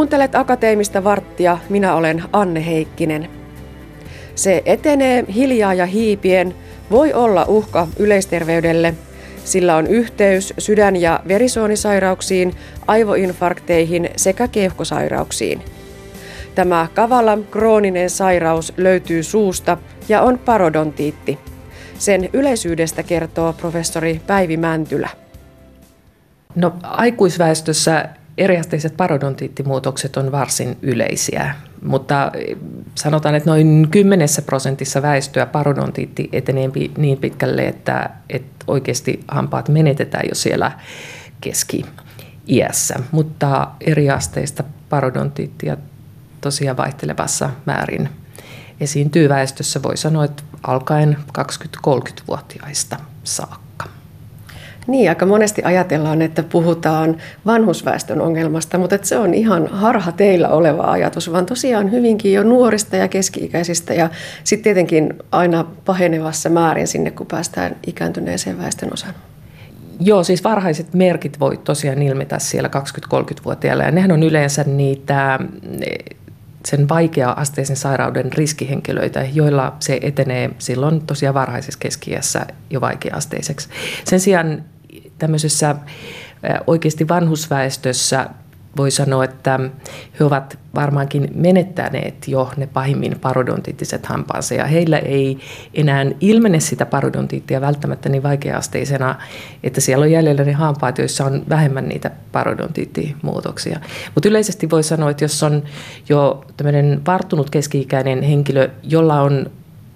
Kuuntelet Akateemista varttia, minä olen Anne Heikkinen. Se etenee hiljaa ja hiipien, voi olla uhka yleisterveydelle, sillä on yhteys sydän- ja verisuonisairauksiin, aivoinfarkteihin sekä keuhkosairauksiin. Tämä kavala krooninen sairaus löytyy suusta ja on parodontiitti. Sen yleisyydestä kertoo professori Päivi Mäntylä. No, aikuisväestössä eriasteiset parodontiittimuutokset on varsin yleisiä, mutta sanotaan, että noin 10 prosentissa väestöä parodontiitti etenee niin pitkälle, että, että oikeasti hampaat menetetään jo siellä keski-iässä. Mutta eriasteista parodontiittia tosiaan vaihtelevassa määrin esiintyy väestössä, voi sanoa, että alkaen 20-30-vuotiaista saakka. Niin, aika monesti ajatellaan, että puhutaan vanhusväestön ongelmasta, mutta että se on ihan harha teillä oleva ajatus, vaan tosiaan hyvinkin jo nuorista ja keski-ikäisistä ja sitten tietenkin aina pahenevassa määrin sinne, kun päästään ikääntyneeseen väestön osaan. Joo, siis varhaiset merkit voi tosiaan ilmetä siellä 20-30-vuotiailla ja nehän on yleensä niitä sen vaikea-asteisen sairauden riskihenkilöitä, joilla se etenee silloin tosiaan varhaisessa keskiässä jo vaikea-asteiseksi. Sen sijaan tämmöisessä oikeasti vanhusväestössä voi sanoa, että he ovat varmaankin menettäneet jo ne pahimmin parodontiittiset hampaansa ja heillä ei enää ilmene sitä parodontiittia välttämättä niin vaikeasteisena, että siellä on jäljellä ne hampaat, joissa on vähemmän niitä parodontiittimuutoksia. Mutta yleisesti voi sanoa, että jos on jo tämmöinen varttunut keski-ikäinen henkilö, jolla on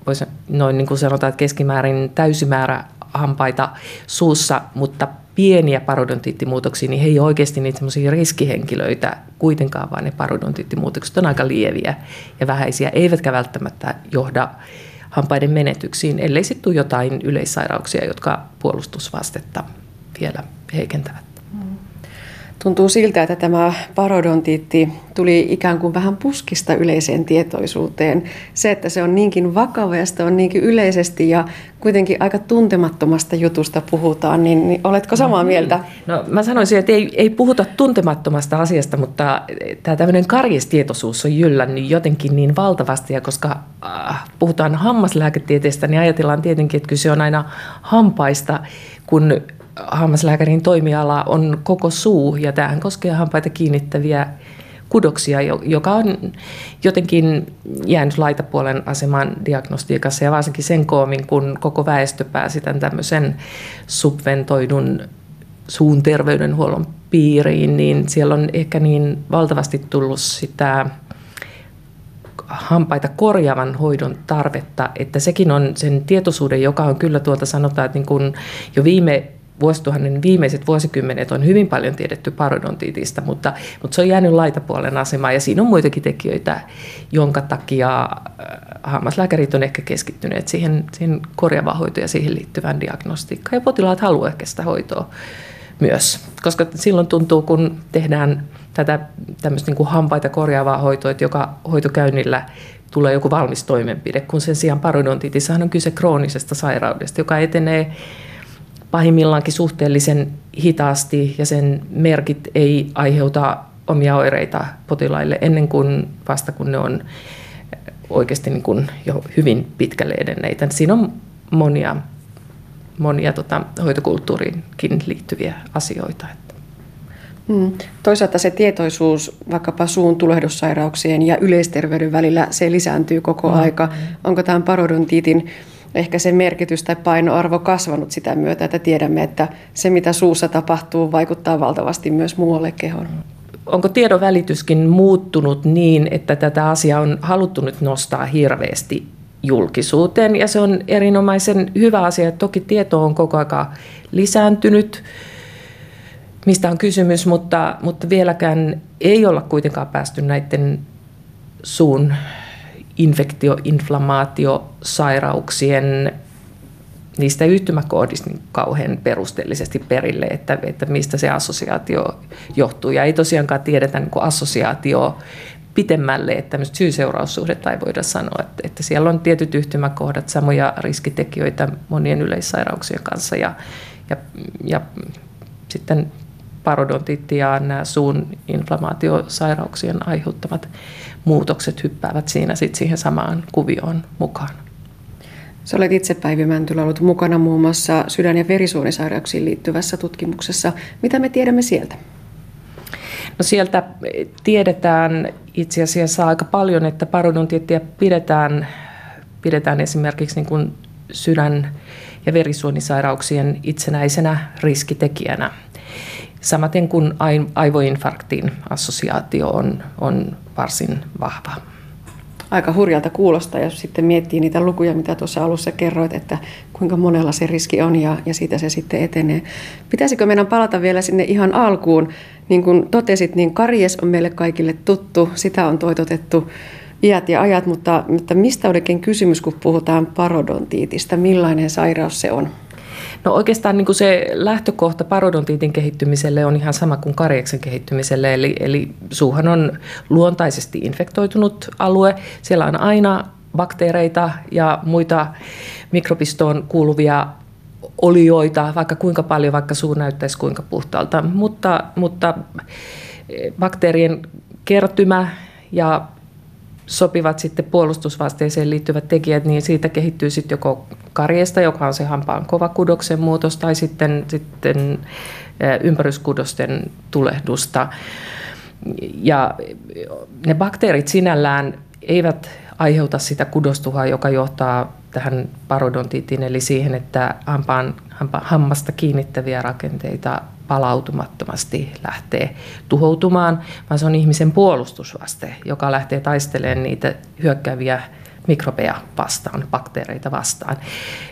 voisi noin niin kuin sanotaan, että keskimäärin täysimäärä hampaita suussa, mutta pieniä parodontiittimuutoksia, niin he ei ole oikeasti niitä semmoisia riskihenkilöitä kuitenkaan, vaan ne parodontiittimuutokset on aika lieviä ja vähäisiä, eivätkä välttämättä johda hampaiden menetyksiin, ellei sitten tule jotain yleissairauksia, jotka puolustusvastetta vielä heikentävät. Tuntuu siltä, että tämä parodontiitti tuli ikään kuin vähän puskista yleiseen tietoisuuteen. Se, että se on niinkin vakava ja sitä on niinkin yleisesti ja kuitenkin aika tuntemattomasta jutusta puhutaan, niin, niin oletko samaa no, mieltä? No mä sanoisin, että ei, ei puhuta tuntemattomasta asiasta, mutta tämä tämmöinen karjestietoisuus on jyllännyt jotenkin niin valtavasti ja koska äh, puhutaan hammaslääketieteestä, niin ajatellaan tietenkin, että kyse on aina hampaista, kun hammaslääkärin toimiala on koko suu ja tämähän koskee hampaita kiinnittäviä kudoksia, joka on jotenkin jäänyt laitapuolen asemaan diagnostiikassa ja varsinkin sen koomin, kun koko väestö pääsi tämän tämmöisen subventoidun suun terveydenhuollon piiriin, niin siellä on ehkä niin valtavasti tullut sitä hampaita korjaavan hoidon tarvetta, että sekin on sen tietoisuuden, joka on kyllä tuolta sanotaan, että niin kun jo viime vuosituhannen viimeiset vuosikymmenet on hyvin paljon tiedetty parodontiitista, mutta, mutta se on jäänyt laitapuolen asemaan ja siinä on muitakin tekijöitä, jonka takia äh, hammaslääkärit on ehkä keskittyneet siihen, siihen korjaavaan hoitoon ja siihen liittyvään diagnostiikkaan. Ja potilaat haluavat ehkä sitä hoitoa myös, koska silloin tuntuu, kun tehdään tätä tämmöistä niin kuin hampaita korjaavaa hoitoa, että joka hoitokäynnillä tulee joku valmis toimenpide, kun sen sijaan parodontiitissahan on kyse kroonisesta sairaudesta, joka etenee pahimmillaankin suhteellisen hitaasti ja sen merkit ei aiheuta omia oireita potilaille ennen kuin vasta kun ne on oikeasti niin kuin jo hyvin pitkälle edenneitä. Siinä on monia, monia tota, hoitokulttuuriinkin liittyviä asioita. Hmm. Toisaalta se tietoisuus vaikkapa suun tulehdussairauksien ja yleisterveyden välillä, se lisääntyy koko mm. aika. Onko tämän parodontiitin ehkä se merkitys tai painoarvo kasvanut sitä myötä, että tiedämme, että se mitä suussa tapahtuu vaikuttaa valtavasti myös muualle kehoon. Onko tiedon välityskin muuttunut niin, että tätä asiaa on haluttu nyt nostaa hirveästi julkisuuteen ja se on erinomaisen hyvä asia. Toki tieto on koko ajan lisääntynyt, mistä on kysymys, mutta, mutta vieläkään ei olla kuitenkaan päästy näiden suun infektio, inflammaatio, sairauksien niistä yhtymäkoodista niin kauhean perusteellisesti perille, että, että mistä se assosiaatio johtuu. Ja ei tosiaankaan tiedetä niin assosiaatio pitemmälle, että tämmöistä syy-seuraussuhdetta ei voida sanoa, että, että siellä on tietyt yhtymäkohdat, samoja riskitekijöitä monien yleissairauksien kanssa ja, ja, ja sitten parodontiitti ja nämä suun inflamaatiosairauksien aiheuttamat muutokset hyppäävät siinä sit siihen samaan kuvioon mukaan. Sä olet itse Päivi Mäntylä ollut mukana muun muassa sydän- ja verisuonisairauksiin liittyvässä tutkimuksessa. Mitä me tiedämme sieltä? No sieltä tiedetään itse asiassa aika paljon, että parodontiittia pidetään, pidetään esimerkiksi niin kuin sydän- ja verisuonisairauksien itsenäisenä riskitekijänä. Samaten kuin aivoinfarktiin assosiaatio on, on varsin vahva. Aika hurjalta kuulostaa, jos sitten miettii niitä lukuja, mitä tuossa alussa kerroit, että kuinka monella se riski on ja, ja siitä se sitten etenee. Pitäisikö meidän palata vielä sinne ihan alkuun? Niin kuin totesit, niin karies on meille kaikille tuttu, sitä on toitotettu iät ja ajat, mutta, mutta mistä oikein kysymys, kun puhutaan parodontiitista? Millainen sairaus se on? No oikeastaan niin kuin se lähtökohta parodontiitin kehittymiselle on ihan sama kuin karieksen kehittymiselle, eli, eli suuhan on luontaisesti infektoitunut alue. Siellä on aina bakteereita ja muita mikrobistoon kuuluvia olioita, vaikka kuinka paljon, vaikka suu näyttäisi kuinka puhtaalta. Mutta, mutta eh, bakteerien kertymä ja sopivat sitten puolustusvasteeseen liittyvät tekijät, niin siitä kehittyy sitten joko karjesta, joka on se hampaan kovakudoksen muutos, tai sitten, sitten ympäryskudosten tulehdusta. Ja ne bakteerit sinällään eivät aiheuta sitä kudostuhaa, joka johtaa tähän parodontiitiin, eli siihen, että hampaan, hampa, hammasta kiinnittäviä rakenteita palautumattomasti lähtee tuhoutumaan, vaan se on ihmisen puolustusvaste, joka lähtee taistelemaan niitä hyökkääviä mikrobeja vastaan, bakteereita vastaan.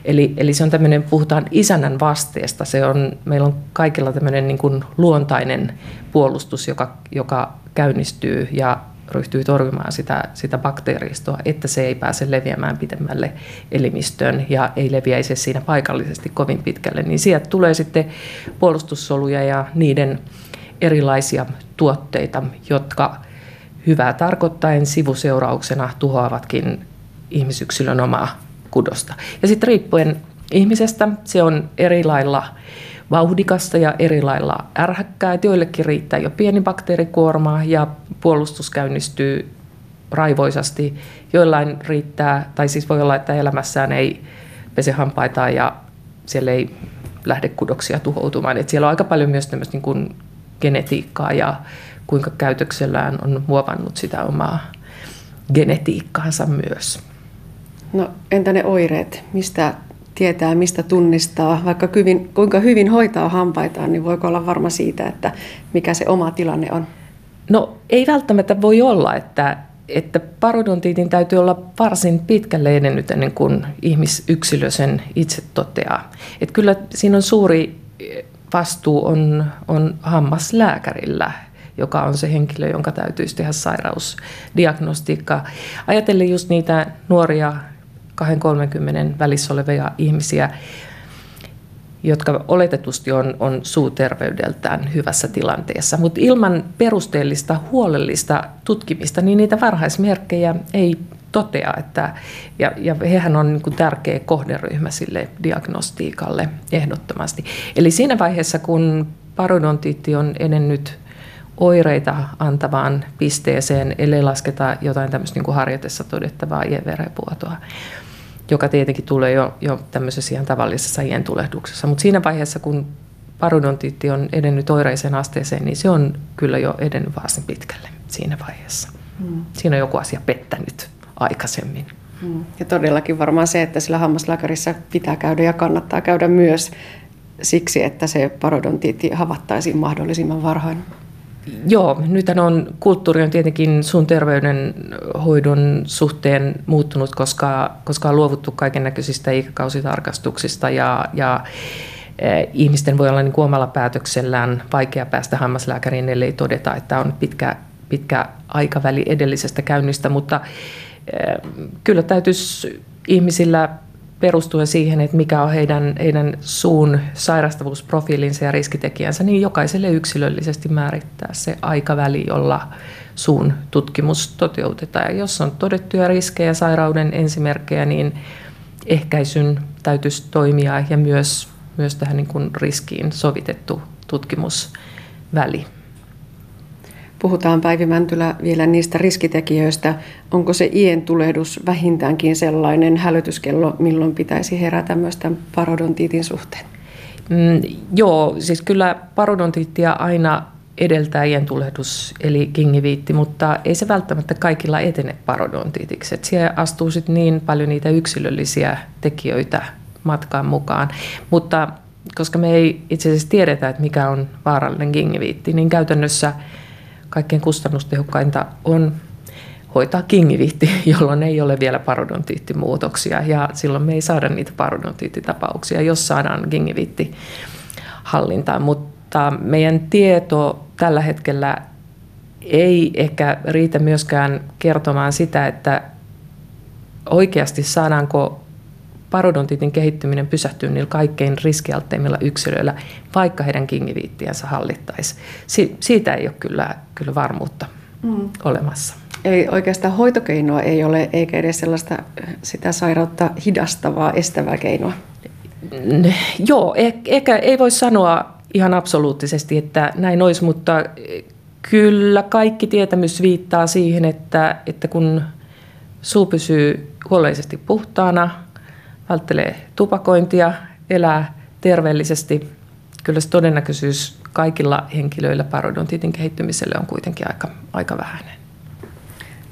Eli, eli se on tämmöinen, puhutaan isännän vasteesta, se on, meillä on kaikilla tämmöinen niin kuin luontainen puolustus, joka, joka käynnistyy ja ryhtyy torjumaan sitä, sitä bakteeristoa, että se ei pääse leviämään pidemmälle elimistöön ja ei leviäisi siinä paikallisesti kovin pitkälle, niin sieltä tulee sitten puolustussoluja ja niiden erilaisia tuotteita, jotka hyvää tarkoittaen sivuseurauksena tuhoavatkin ihmisyksilön omaa kudosta. Ja sitten riippuen ihmisestä se on eri lailla vauhdikasta ja eri lailla ärhäkkää. Joillekin riittää jo pieni bakteerikuorma ja puolustus käynnistyy raivoisasti. Joillain riittää, tai siis voi olla, että elämässään ei pese hampaita ja siellä ei lähde kudoksia tuhoutumaan. Et siellä on aika paljon myös tämmöistä niin kuin genetiikkaa ja kuinka käytöksellään on muovannut sitä omaa genetiikkaansa myös. No entä ne oireet? Mistä tietää, mistä tunnistaa, vaikka hyvin, kuinka hyvin hoitaa hampaitaan, niin voiko olla varma siitä, että mikä se oma tilanne on? No ei välttämättä voi olla, että, että parodontiitin täytyy olla varsin pitkälle edennyt ennen kuin ihmisyksilö sen itse toteaa. Että kyllä siinä on suuri vastuu on, on hammaslääkärillä, joka on se henkilö, jonka täytyisi tehdä sairausdiagnostiikka. Ajatellen just niitä nuoria 2-30 välissä olevia ihmisiä, jotka oletetusti on, on suuterveydeltään hyvässä tilanteessa. Mutta ilman perusteellista, huolellista tutkimista, niin niitä varhaismerkkejä ei totea. Että, ja, ja hehän on niin tärkeä kohderyhmä sille diagnostiikalle ehdottomasti. Eli siinä vaiheessa, kun parodontiitti on edennyt oireita antavaan pisteeseen, ellei lasketa jotain tämmöistä niin kuin harjoitessa todettavaa ienverenvuotoa, joka tietenkin tulee jo, jo tämmöisessä ihan tavallisessa ientulehduksessa. Mutta siinä vaiheessa, kun parodontiitti on edennyt oireiseen asteeseen, niin se on kyllä jo edennyt varsin pitkälle siinä vaiheessa. Mm. Siinä on joku asia pettänyt aikaisemmin. Mm. Ja todellakin varmaan se, että sillä hammaslääkärissä pitää käydä ja kannattaa käydä myös siksi, että se parodontiitti havattaisiin mahdollisimman varhain. Joo, nythän on, kulttuuri on tietenkin sun terveydenhoidon suhteen muuttunut, koska, koska on luovuttu kaiken näköisistä ikäkausitarkastuksista ja, ja eh, ihmisten voi olla niin kuin omalla päätöksellään vaikea päästä hammaslääkäriin, ellei todeta, että on pitkä, pitkä aikaväli edellisestä käynnistä, mutta eh, kyllä täytyisi ihmisillä perustuen siihen, että mikä on heidän, heidän suun sairastavuusprofiilinsa ja riskitekijänsä, niin jokaiselle yksilöllisesti määrittää se aikaväli, jolla suun tutkimus toteutetaan. Ja jos on todettuja riskejä, sairauden ensimerkkejä, niin ehkäisyn täytyisi toimia ja myös, myös tähän niin kuin riskiin sovitettu tutkimus väli. Puhutaan Päivi Mäntylä vielä niistä riskitekijöistä. Onko se ien tulehdus vähintäänkin sellainen hälytyskello, milloin pitäisi herätä myös tämän parodontiitin suhteen? Mm, joo, siis kyllä parodontiittia aina edeltää ientulehdus eli kingiviitti, mutta ei se välttämättä kaikilla etene parodontiitiksi. Et siellä astuu sit niin paljon niitä yksilöllisiä tekijöitä matkaan mukaan. Mutta koska me ei itse asiassa tiedetä, että mikä on vaarallinen gingiviitti, niin käytännössä kaikkein kustannustehokkainta on hoitaa kingiviitti, jolloin ei ole vielä parodontiittimuutoksia ja silloin me ei saada niitä parodontiittitapauksia, jos saadaan kingiviitti hallintaan. Mutta meidän tieto tällä hetkellä ei ehkä riitä myöskään kertomaan sitä, että oikeasti saadaanko parodontiitin kehittyminen pysähtyy niillä kaikkein riskialtteimmilla yksilöillä, vaikka heidän kingiviittiänsä hallittaisi. Si- siitä ei ole kyllä, kyllä varmuutta mm. olemassa. Eli oikeastaan hoitokeinoa ei ole, eikä edes sellaista sitä sairautta hidastavaa, estävää keinoa. Joo, ehkä ei voi sanoa ihan absoluuttisesti, että näin olisi, mutta kyllä kaikki tietämys viittaa siihen, että, että kun suu pysyy huolellisesti puhtaana, välttelee tupakointia, elää terveellisesti, kyllä se todennäköisyys kaikilla henkilöillä parodontiitin kehittymiselle on kuitenkin aika, aika vähäinen.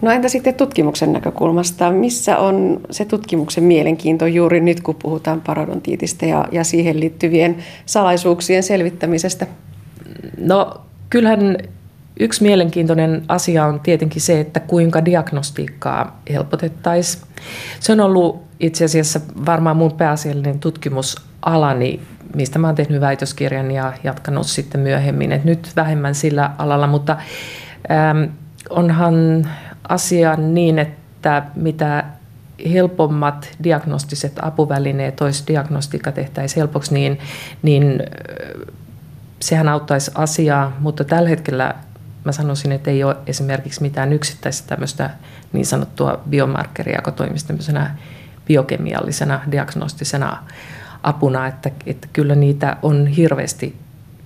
No entä sitten tutkimuksen näkökulmasta? Missä on se tutkimuksen mielenkiinto juuri nyt, kun puhutaan parodontiitista ja, ja siihen liittyvien salaisuuksien selvittämisestä? No kyllähän yksi mielenkiintoinen asia on tietenkin se, että kuinka diagnostiikkaa helpotettaisiin. Se on ollut itse asiassa varmaan mun pääasiallinen tutkimusalani, mistä mä oon tehnyt väitöskirjan ja jatkanut sitten myöhemmin. Et nyt vähemmän sillä alalla, mutta ähm, onhan asia niin, että mitä helpommat diagnostiset apuvälineet, olisi diagnostiikka tehtäisiin helpoksi, niin, niin sehän auttaisi asiaa, mutta tällä hetkellä mä sanoisin, että ei ole esimerkiksi mitään yksittäistä tämmöistä niin sanottua biomarkkeria, joka toimisi tämmöisenä biokemiallisena diagnostisena apuna, että, että kyllä niitä on hirveästi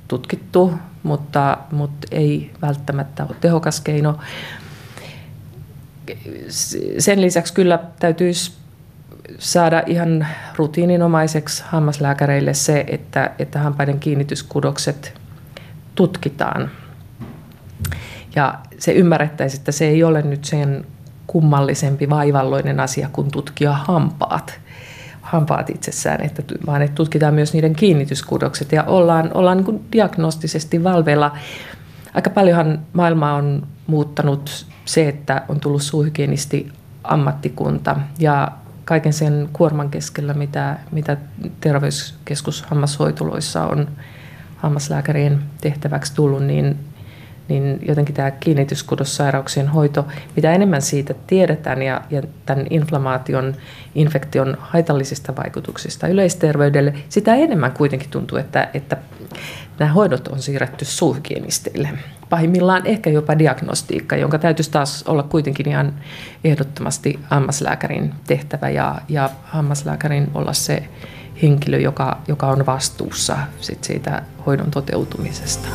tutkittu, mutta, mutta ei välttämättä ole tehokas keino sen lisäksi kyllä täytyisi saada ihan rutiininomaiseksi hammaslääkäreille se, että, että hampaiden kiinnityskudokset tutkitaan. Ja se ymmärrettäisiin, että se ei ole nyt sen kummallisempi vaivalloinen asia kuin tutkia hampaat, hampaat itsessään, että, vaan että tutkitaan myös niiden kiinnityskudokset ja ollaan, ollaan niin diagnostisesti valveilla. Aika paljonhan maailma on muuttanut se, että on tullut suuhygienisti ammattikunta. Ja kaiken sen kuorman keskellä, mitä, mitä terveyskeskus hammashoitoloissa on hammaslääkärien tehtäväksi tullut, niin, niin jotenkin tämä kiinnityskudossairauksien hoito, mitä enemmän siitä tiedetään ja, ja tämän inflamaation, infektion haitallisista vaikutuksista yleisterveydelle, sitä enemmän kuitenkin tuntuu, että, että nämä hoidot on siirretty suuhygienisteille. Pahimmillaan ehkä jopa diagnostiikka, jonka täytyisi taas olla kuitenkin ihan ehdottomasti hammaslääkärin tehtävä ja, ja hammaslääkärin olla se henkilö, joka, joka on vastuussa sit siitä hoidon toteutumisesta.